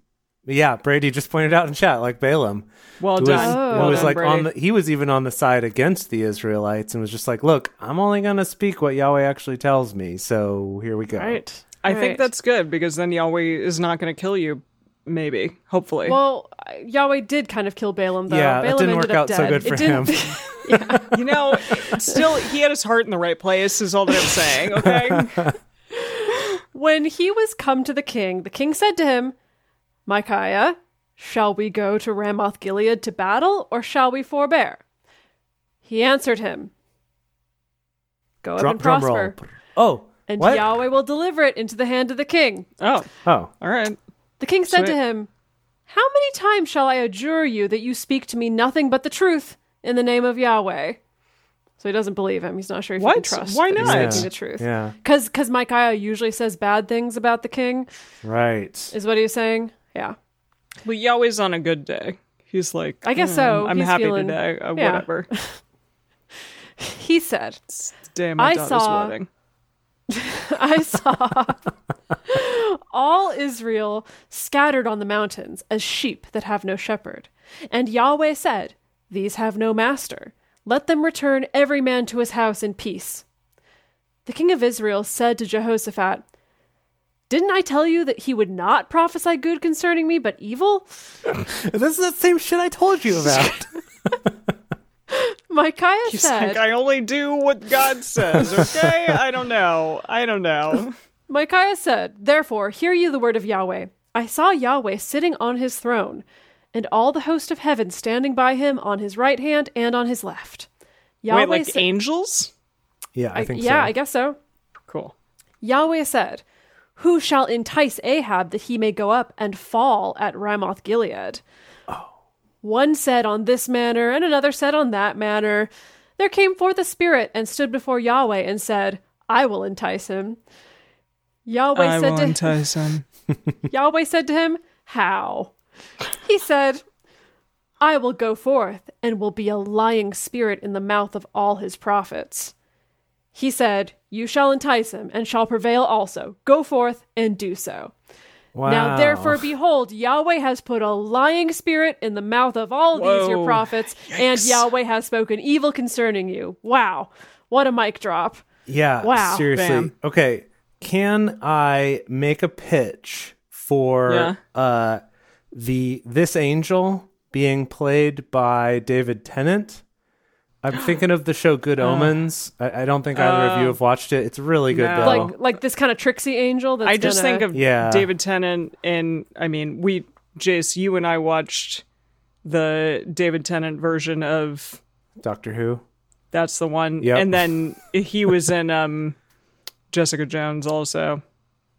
Yeah, Brady just pointed out in chat like Balaam. Well who was, done. who well was done, like Brady. on the he was even on the side against the Israelites and was just like, "Look, I'm only going to speak what Yahweh actually tells me." So, here we go. Right. I Right. think that's good because then Yahweh is not going to kill you. Maybe, hopefully. Well, Yahweh did kind of kill Balaam, though. Yeah, that Balaam didn't ended work up out so dead. good for It didn't- him. *laughs* you know, still he had his heart in the right place. Is all that I'm saying. Okay. *laughs* when he was come to the king, the king said to him, Micaiah, shall we go to Ramoth Gilead to battle, or shall we forbear? He answered him, Go up Drum, and prosper, Oh, and what? Yahweh will deliver it into the hand of the king. oh, oh, all right. The king said to Sweet. him, How many times shall I adjure you that you speak to me nothing but the truth in the name of Yahweh? So he doesn't believe him. He's not sure if he What? can trust Why that he's not? speaking the truth. yeah, Because because Micaiah usually says bad things about the king, right. is what he's saying. Yeah. Well, Yahweh's on a good day. He's like, I guess "Hmm, so. I'm He's happy feeling- today. Uh, yeah. Whatever. *laughs* He said, It's the day of my I saw- wedding. I saw all Israel scattered on the mountains as sheep that have no shepherd. And Yahweh said, These have no master. Let them return every man to his house in peace. The king of Israel said to Jehoshaphat, Didn't I tell you that he would not prophesy good concerning me, but evil? *laughs* This is the same shit I told you about. *laughs* *laughs* Micaiah He's said, like, I only do what God says. Okay, I don't know. I don't know. Micaiah said, Therefore, hear ye the word of Yahweh. I saw Yahweh sitting on his throne, and all the host of heaven standing by him on his right hand and on his left. Yahweh Wait, like sa- angels? yeah, I think yeah, so. I guess so. Cool. Yahweh said, Who shall entice Ahab that he may go up and fall at Ramoth Gilead? Oh. One said on this manner, and another said on that manner. There came forth a spirit and stood before Yahweh and said, I will entice him. Yahweh I said will to entice him. *laughs* Yahweh said to him, How? He said, I will go forth and will be a lying spirit in the mouth of all his prophets. He said, You shall entice him and shall prevail also. Go forth and do so. Wow. Now, therefore, *laughs* behold, Yahweh has put a lying spirit in the mouth of all these your Whoa. prophets, and Yahweh has spoken evil concerning you. Wow. What a mic drop. Yeah. Wow. Seriously. Bam. Okay. Can I make a pitch for Yeah. uh the this angel being played by David Tennant? I'm *gasps* thinking of the show Good Omens. I, I don't think either of you Oh. have watched it. It's really good No. though. Like like this kind of tricksy angel that's I just gonna- think of Yeah. David Tennant, and I mean, we, Jace, you and I watched the David Tennant version of Doctor Who. that's the one, Yep. and then he was in um Jessica Jones also.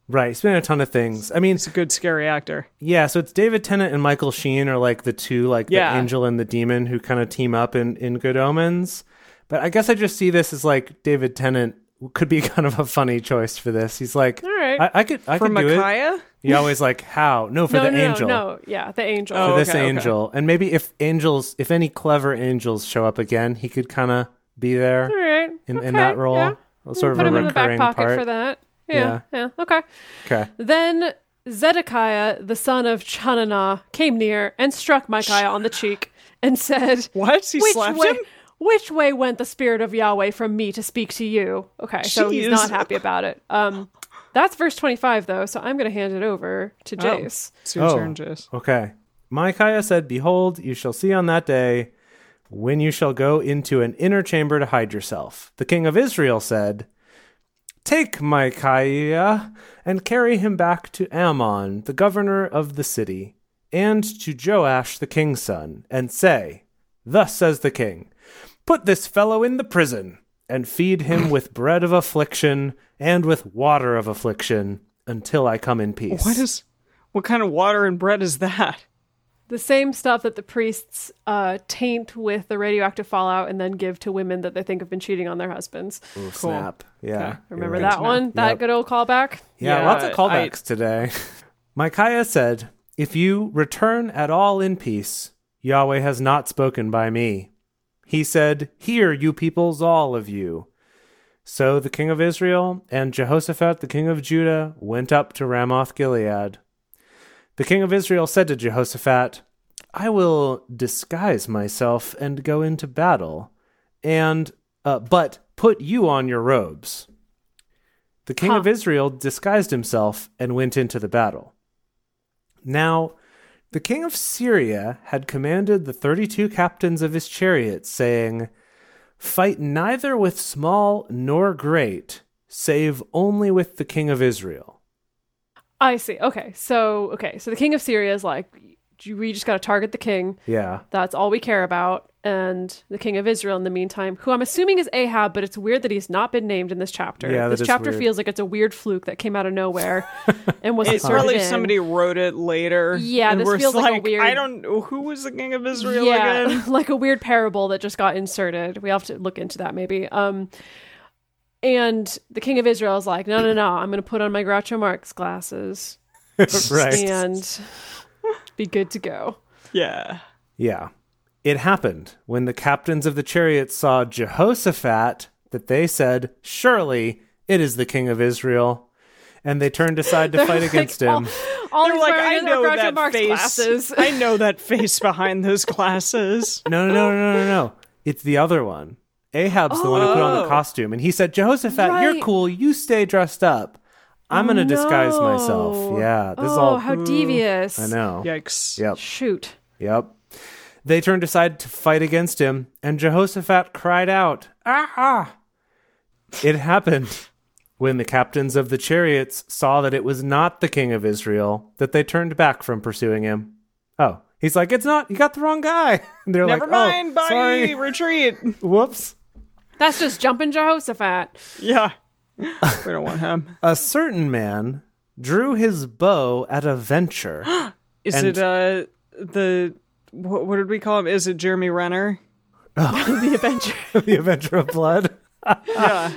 Right. He's been in a ton of things. I mean, He's a good scary actor. Yeah, so it's David Tennant and Michael Sheen are like the two, like Yeah. the angel and the demon who kind of team up in, in Good Omens. But I guess I just see this as like David Tennant could be *laughs* kind of a funny choice for this. He's like, All right. I, I could, I For could do it. Micaiah? He always like, how? No, for no, the no, angel. No, yeah, the angel. Oh, For this okay, okay. angel, and maybe if angels, if any clever angels show up again, he could kind of be there All right. in, okay, in that role, Yeah. Sort of Put a him in the back pocket part. for that. Yeah, yeah. Okay. Okay, Then Zedekiah, the son of Chananah, came near and struck Micaiah on the cheek and said, *laughs* What? He Which slapped way, him? which way went the spirit of Yahweh from me to speak to you? Okay, so he's not happy about it. Um, that's verse 25, though, so I'm going to hand it over to Jace. It's your Oh. turn, Jace. Okay. Micaiah said, Behold, you shall see on that day when you shall go into an inner chamber to hide yourself. The king of Israel said, Take Micaiah and carry him back to Amon, the governor of the city, and to Joash the king's son, and say, Thus says the king Put this fellow in the prison, and feed him with *clears throat* bread of affliction and with water of affliction until I come in peace. What is what kind of water and bread is that? The same stuff that the priests uh, taint with the radioactive fallout and then give to women that they think have been cheating on their husbands. Ooh, snap. Yeah. Remember right. that one? That good old callback? Yeah, Yeah, lots of I- callbacks today. *laughs* Micaiah said, If you return at all in peace, Yahweh has not spoken by me. He said, Hear, you peoples, all of you. So the king of Israel and Jehoshaphat the king of Judah went up to Ramoth Gilead. The king of Israel said to Jehoshaphat, I will disguise myself and go into battle, and uh, but put you on your robes. The king Huh. of Israel disguised himself and went into the battle. Now, the king of Syria had commanded the thirty two captains of his chariots, saying, Fight neither with small nor great, save only with the king of Israel. I see. Okay. So, okay. So the king of Syria is like, we just got to target the king. Yeah. That's all we care about. And the king of Israel, in the meantime, who I'm assuming is Ahab, but it's weird that he's not been named in this chapter. Yeah, this chapter weird. feels like it's a weird fluke that came out of nowhere *laughs* and was It's inserted probably in. somebody wrote it later. Yeah, this feels like a weird- I don't know who was the king of Israel yeah, again. *laughs* like a weird parable that just got inserted. We have to look into that maybe. Um, and the king of Israel is like, no, no, no, I'm going to put on my Groucho Marx glasses *laughs* right. and be good to go. Yeah. Yeah. It happened when the captains of the chariots saw Jehoshaphat that they said, Surely it is the king of Israel. And they turned aside to fight Like, against him. All They're like, I know Groucho that Marx face. glasses. I know that face behind those glasses. *laughs* No, no, no, no, no, no. It's the other one. Ahab's the one who put on the Oh. costume. And he said, Jehoshaphat, you're cool. You stay dressed up. I'm going to disguise myself. Yeah. This is oh, all. how devious. I know. Yikes. Yep. Shoot. Yep. They turned aside to fight against him, and Jehoshaphat cried out, Ah! It happened when the captains of the chariots saw that it was not the king of Israel that they turned back from pursuing him. Oh, he's like, It's not, you got the wrong guy. And *laughs* they're Never like, mind. oh, Bye. Sorry. Retreat. *laughs* Whoops. That's just jumping Jehoshaphat. Yeah. *laughs* we don't want him. A certain man drew his bow at a venture. *gasps* Is And- it uh the what, what did we call him? Is it Jeremy Renner? *laughs* *laughs* the Avenger. the Avenger of Blood. Yeah.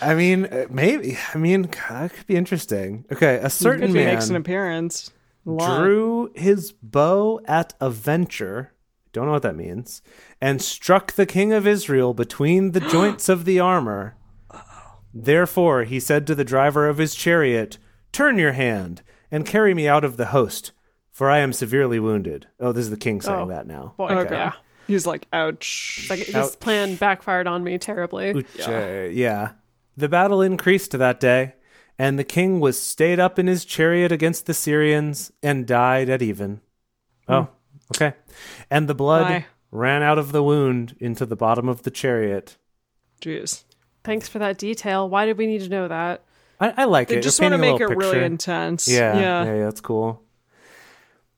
I mean, uh, maybe. I mean, that could be interesting. Okay, a certain man. makes an appearance. A drew his bow at a venture, don't know what that means, and struck the king of Israel between the *gasps* joints of the armor. Therefore he said to the driver of his chariot, Turn your hand and carry me out of the host, for I am severely wounded. Oh, this is the king saying Oh, that now. Boy, Okay. yeah. He's like, ouch. Like, this plan backfired on me terribly. Which, uh, yeah. The battle increased that day, and the king was stayed up in his chariot against the Syrians and died at even. Oh, okay. And the blood ran out of the wound into the bottom of the chariot. Jeez. Thanks for that detail. Why did we need to know that? I, I like They it. just want to make it little really intense. Yeah, Yeah. yeah, yeah, that's cool.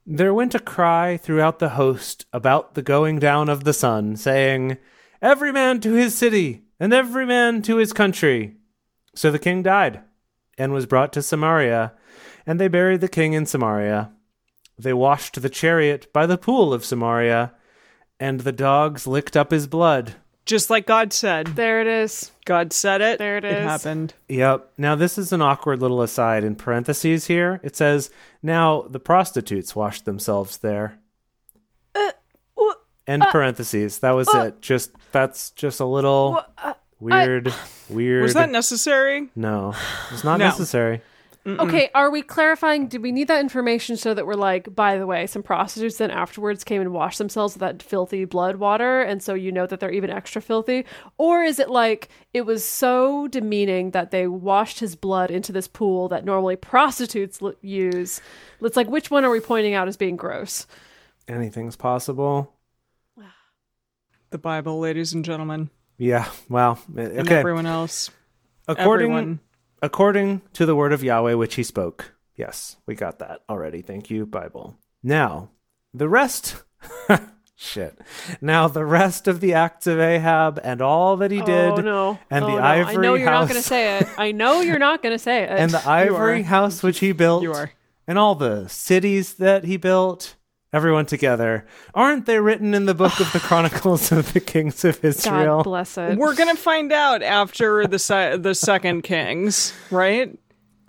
There went a cry throughout the host about the going down of the sun, saying, Every man to his city, and every man to his country. So the king died, and was brought to Samaria, and they buried the king in Samaria. They washed the chariot by the pool of Samaria, and the dogs licked up his blood. Just like God said. There it is. God said it. There it is. it It is. happened. Yep. Now, this is an awkward little aside in parentheses here. It says, Now the prostitutes washed themselves there. Uh, End uh, parentheses. That was it. Just, that's just a little uh, weird, weird. Was that necessary? no, it's not No. necessary. Okay, are we clarifying? Do we need that information so that we're like, by the way, some prostitutes then afterwards came and washed themselves with that filthy blood water, and so you know that they're even extra filthy? Or is it like it was so demeaning that they washed his blood into this pool that normally prostitutes l- use? It's like, which one are we pointing out as being gross? Anything's possible. The Bible, ladies and gentlemen. Yeah. Well, And okay. everyone else. According, everyone. According to the word of Yahweh which he spoke. Yes, we got that already. Thank you, Bible. Now, the rest *laughs* Shit. Now the rest of the acts of Ahab and all that he oh, did, oh no! and oh, the no. ivory house. I know you're house, not going to say it. I know you're not going to say *laughs* it. and the ivory house which he built, You are. and all the cities that he built, everyone together, aren't they written in the book of the *sighs* Chronicles of the Kings of Israel? God bless it. We're gonna find out after the se- the second Kings, right?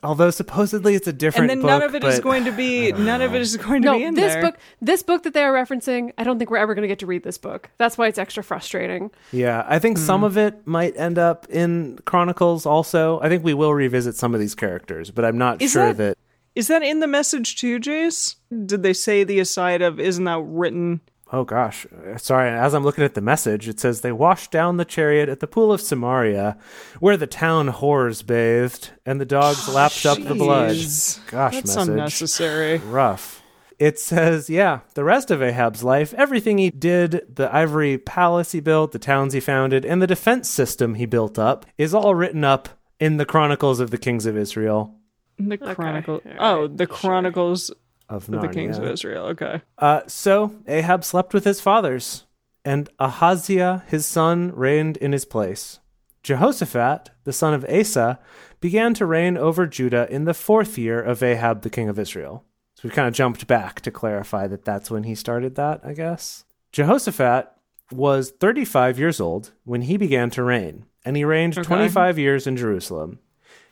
Although supposedly it's a different And then book, none of it is but- going to be none of it is going to no, be in this there. book, this book that they are referencing, I don't think we're ever going to get to read this book. That's why it's extra frustrating. Yeah, I think Hmm. some of it might end up in Chronicles also. I think we will revisit some of these characters, but I'm not Is sure that- that Is that in the message too, Jace? Did they say the aside of isn't that written? Oh gosh, sorry. As I'm looking at the message, it says they washed down the chariot at the pool of Samaria, where the town whores bathed, and the dogs oh, lapped up the blood. Gosh, That's message unnecessary. rough. It says, yeah, the rest of Ahab's life, everything he did, the ivory palace he built, the towns he founded, and the defense system he built up, is all written up in the Chronicles of the Kings of Israel The Chronicle. all oh, right, the Chronicles of of the Kings of Israel. Okay. Uh, so Ahab slept with his fathers, and Ahaziah his son reigned in his place. Jehoshaphat, the son of Asa, began to reign over Judah in the fourth year of Ahab the king of Israel. So we kind of jumped back to clarify that that's when he started that, I guess. Jehoshaphat was 35 years old when he began to reign, and he reigned Okay. 25 years in Jerusalem.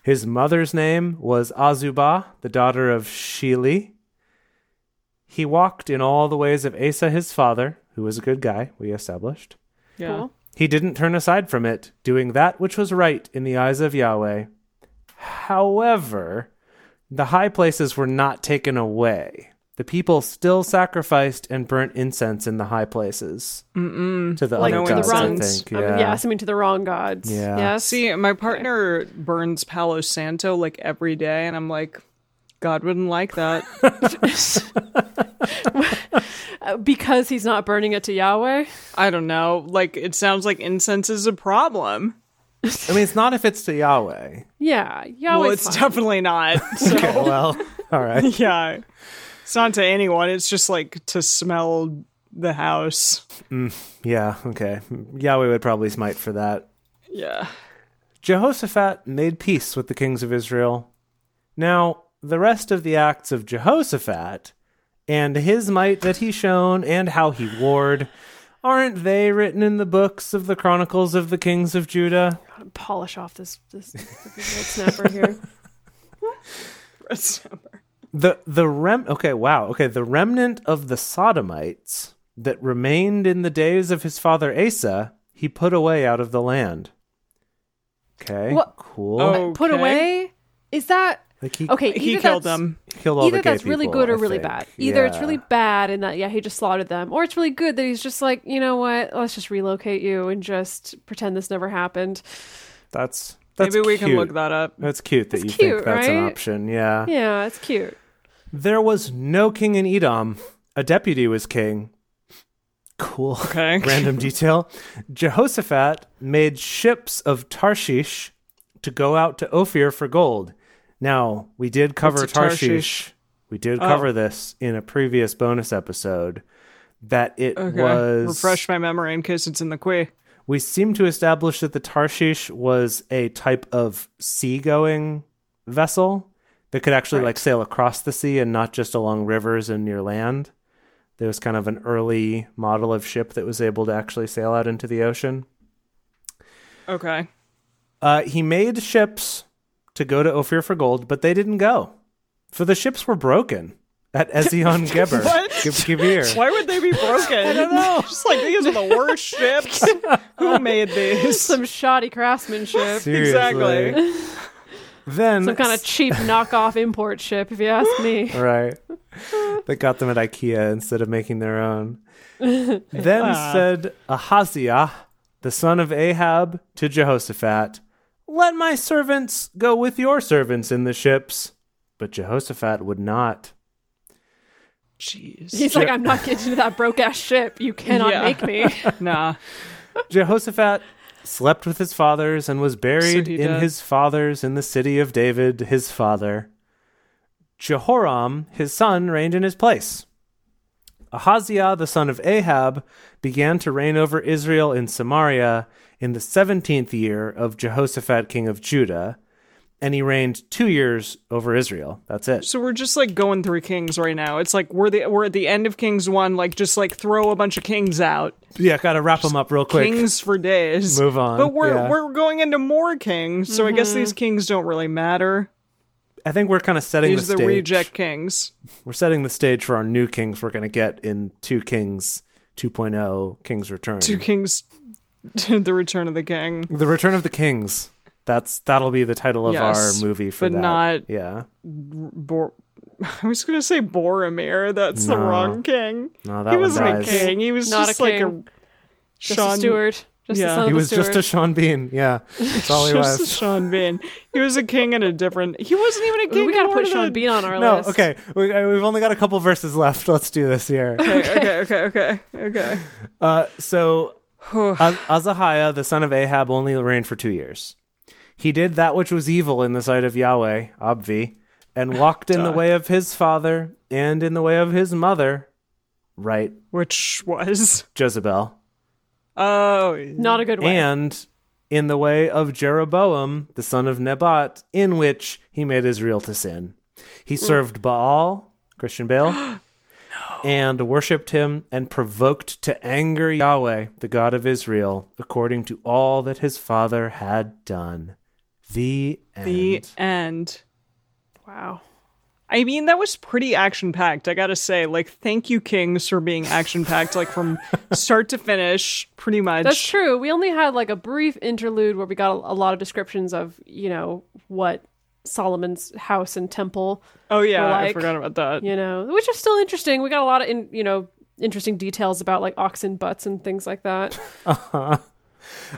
His mother's name was Azubah, the daughter of Shili. He walked in all the ways of Asa his father, who was a good guy, we established. Yeah. Cool. He didn't turn aside from it, doing that which was right in the eyes of Yahweh. However, the high places were not taken away. The people still sacrificed and burnt incense in the high places Mm-mm. to the Like other to the wrong- I think. I Yeah. mean, yes, I mean to the wrong gods. Yeah. Yes. See, my partner burns Palo Santo like every day, and I'm like, God wouldn't like that. *laughs* *laughs* Because he's not burning it to Yahweh. I don't know. Like, it sounds like incense is a problem. I mean, it's not if it's to Yahweh. Yeah, Yahweh. well, it's definitely not. *laughs* So, Okay, well, all right. yeah. It's not to anyone. It's just like to smell the house. Mm, Yeah, okay. Yahweh would probably smite for that. Yeah. Jehoshaphat made peace with the kings of Israel. Now, the rest of the acts of Jehoshaphat and his might that he shown and how he warred, aren't they written in the books of the chronicles of the kings of Judah? polish off this this, this red snapper here. *laughs* The the rem okay, wow. Okay, the remnant of the Sodomites that remained in the days of his father Asa, he put away out of the land. Okay. What- Cool. Oh. Put away? Is that like he, okay? He killed them. he killed all Either the gay that's really people, good or I really think. bad. Either it's really bad in that yeah he just slaughtered them, or it's really good that he's just like you know what, let's just relocate you and just pretend this never happened. That's that's Maybe we cute. can look that up. That's cute that That's you cute, think that's an option. Yeah. Yeah, it's cute. There was no king in Edom. A deputy was king. Cool. Okay. *laughs* Random detail. Jehoshaphat made ships of Tarshish to go out to Ophir for gold. Now, we did cover Tarshish. Tarshish? We did Oh. cover this in a previous bonus episode. That it Okay. was Refresh my memory in case it's in the qui. we seem to establish that the Tarshish was a type of seagoing vessel that could actually like sail across the sea and not just along rivers and near land. There was kind of an early model of ship that was able to actually sail out into the ocean. Okay. Uh, he made ships to go to Ophir for gold, but they didn't go. For the ships were broken at Ezion *laughs* Geber. What? Ge- *laughs* Why would they be broken? I don't know. *laughs* Just like these are the worst ships. Who made these? Some shoddy craftsmanship, Seriously. Exactly. Then some kind of cheap *laughs* knockoff import ship, if you ask me. right. They got them at IKEA instead of making their own. *laughs* then Ah. said Ahaziah, the son of Ahab, to Jehoshaphat, Let my servants go with your servants in the ships. But Jehoshaphat would not. Jeez. He's like, I'm not getting into that broke ass ship. You cannot Yeah. make me. *laughs* Nah. Jehoshaphat slept with his fathers and was buried he in did. his fathers in the city of David, his father. Jehoram, his son, reigned in his place. Ahaziah, the son of Ahab, began to reign over Israel in Samaria in the 17th year of Jehoshaphat, king of Judah, and he reigned two years over Israel. That's it. So we're just like going through kings right now. It's like we're the we're at the end of Kings one. Like just like throw a bunch of kings out, Yeah, gotta wrap them up real quick. kings for days. Move on, But we're yeah. we're going into more kings. So I guess mm-hmm. these kings don't really matter. I think we're kind of setting These the are the stage. reject kings. We're setting the stage for our new kings we're going to get in Two Kings 2.0 King's Return. Two kings. *laughs* the return of the king. the Return of the Kings. That's that'll be the title of Yes, our movie for but that. not- yeah. Bor- *laughs* I was gonna say Boromir. That's the wrong king. No, that he wasn't a king. He was Not a just like a king. Just Sean a steward. Just yeah. He was a just a. Sean Bean. Yeah, *laughs* that's all he just a was. Sean Bean. He was a king in a different. He wasn't even a king. we gotta put Sean the- Bean on our No, list. okay. We, uh, we've only got a couple verses left. Let's do this here. Okay, okay, okay, okay, okay. Uh, so *sighs* Az- Azahiah, the son of Ahab, only reigned for two years. He did that which was evil in the sight of Yahweh, Abvi, and *laughs* walked in the way of his father and in the way of his mother, right, Which was Jezebel, oh Not a good way. and in the way of Jeroboam, the son of Nebat, in which he made Israel to sin. He mm. served Baal, Christian Bale, *gasps* *gasps* and worshipped him and provoked to anger Yahweh, the God of Israel, according to all that his father had done. The end. the end. wow. I mean, that was pretty action packed. I gotta say, like, thank you, Kings, for being action packed, like from *laughs* start to finish, pretty much. That's true. We only had like a brief interlude where we got a, a lot of descriptions of, you know, what Solomon's house and temple, Oh yeah, Or, I forgot about that. you know, which is still interesting. We got a lot of, in, you know, interesting details about like oxen butts and things like that. *laughs* Uh-huh.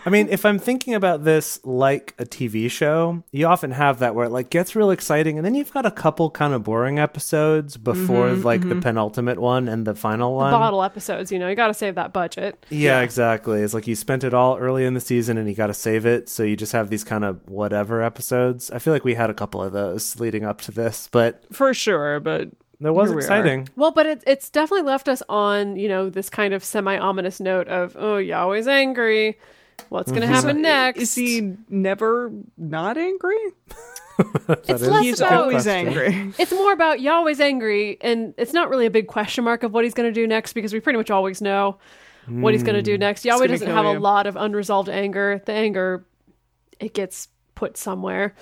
I mean, if I'm thinking about this like a TV show, you often have that where it like gets real exciting, and then you've got a couple kind of boring episodes before mm-hmm, like the mm-hmm. penultimate one and the final one. Bottle episodes, you know, you got to save that budget. Yeah, exactly. It's like you spent it all early in the season and you got to save it, so you just have these kind of whatever episodes. I feel like we had a couple of those leading up to this, but For sure, but that was Here we exciting. Well, but it, it's definitely left us on, you know, this kind of semi ominous note of, oh, Yahweh's angry. What's going to happen next? is he never not angry? *laughs* It's is less He's about. always angry. *laughs* It's more about Yahweh's angry, and it's not really a big question mark of what he's going to do next because we pretty much always know what he's going to do next. Yahweh doesn't kill have a lot of unresolved anger. The anger, it gets put somewhere.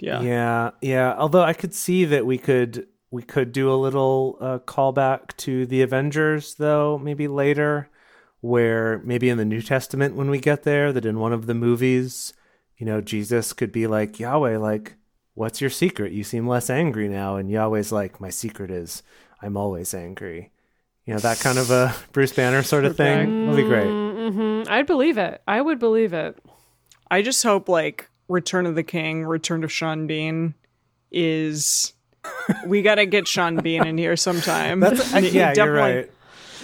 Yeah. Yeah, yeah. Although I could see that we could we could do a little uh, callback to the Avengers, though maybe later, where maybe in the New Testament when we get there, that in one of the movies, you know, Jesus could be like Yahweh, like, "What's your secret? You seem less angry now," and Yahweh's like, "My secret is I'm always angry." You know, that kind of a *laughs* *laughs* Bruce Banner sort of Okay. thing. That'd be great. hmm I'd believe it. I would believe it. I just hope like Return of the King, Return of Sean Bean is we got to get Sean Bean in here sometime. *laughs* That's And he yeah, you're definitely- right.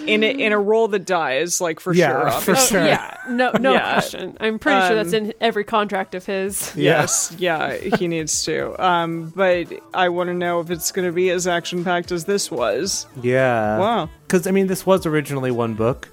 In a, in a role that dies, like for Yeah, sure. for obviously. sure. Yeah, no, no Yeah. question. I'm pretty sure that's Um, in every contract of his. *laughs* Yes, yeah, he needs to. Um, but I want to know if it's going to be as action packed as this was. Yeah. Wow. Because I mean, this was originally one book,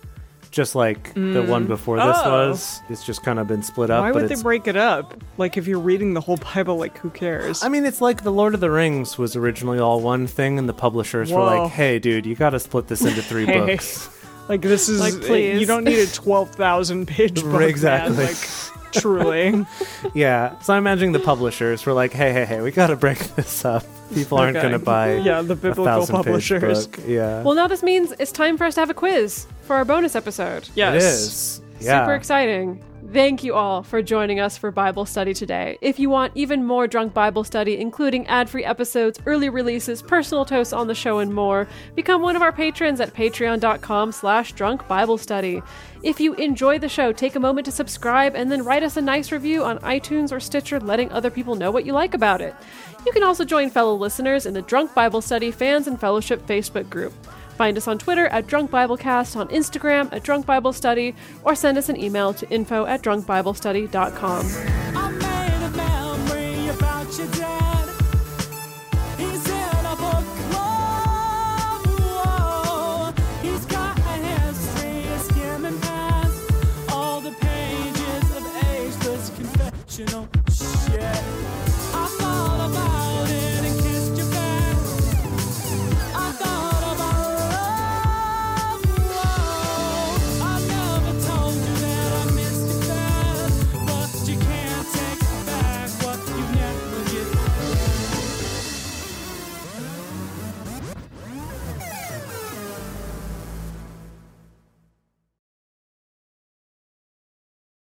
just like the one mm. before this Oh. was. It's just kind of been split up. Why but would they break it up? Like if you're reading the whole Bible, like who cares? I mean, it's like the Lord of the Rings was originally all one thing, and the publishers were like, "Hey, dude, you got to split this into three *laughs* Hey. books." *laughs* like this is Like, eh, please. you don't need a twelve thousand *laughs* page book, Exactly. Man. Like truly, yeah. So I'm imagining the publishers were like, "Hey, hey, hey, we got to break this up. People aren't Okay. going to buy yeah, the a biblical thousand page publishers. book." Yeah. Well, now this means it's time for us to have a quiz for our bonus episode. Yes, it is. Yeah. Super exciting. Thank you all for joining us for Bible study today. If you want even more drunk Bible study, including ad free episodes, early releases, personal toasts on the show, and more, become one of our patrons at patreon.com slash drunk Bible study. If you enjoy the show, take a moment to subscribe and then write us a nice review on iTunes or Stitcher, letting other people know what you like about it. You can also join fellow listeners in the Drunk Bible Study Fans and Fellowship Facebook group. Find us on Twitter at Drunk Biblecast, on Instagram at Drunk Bible Study, or send us an email to info at drunkbiblestudy.com. I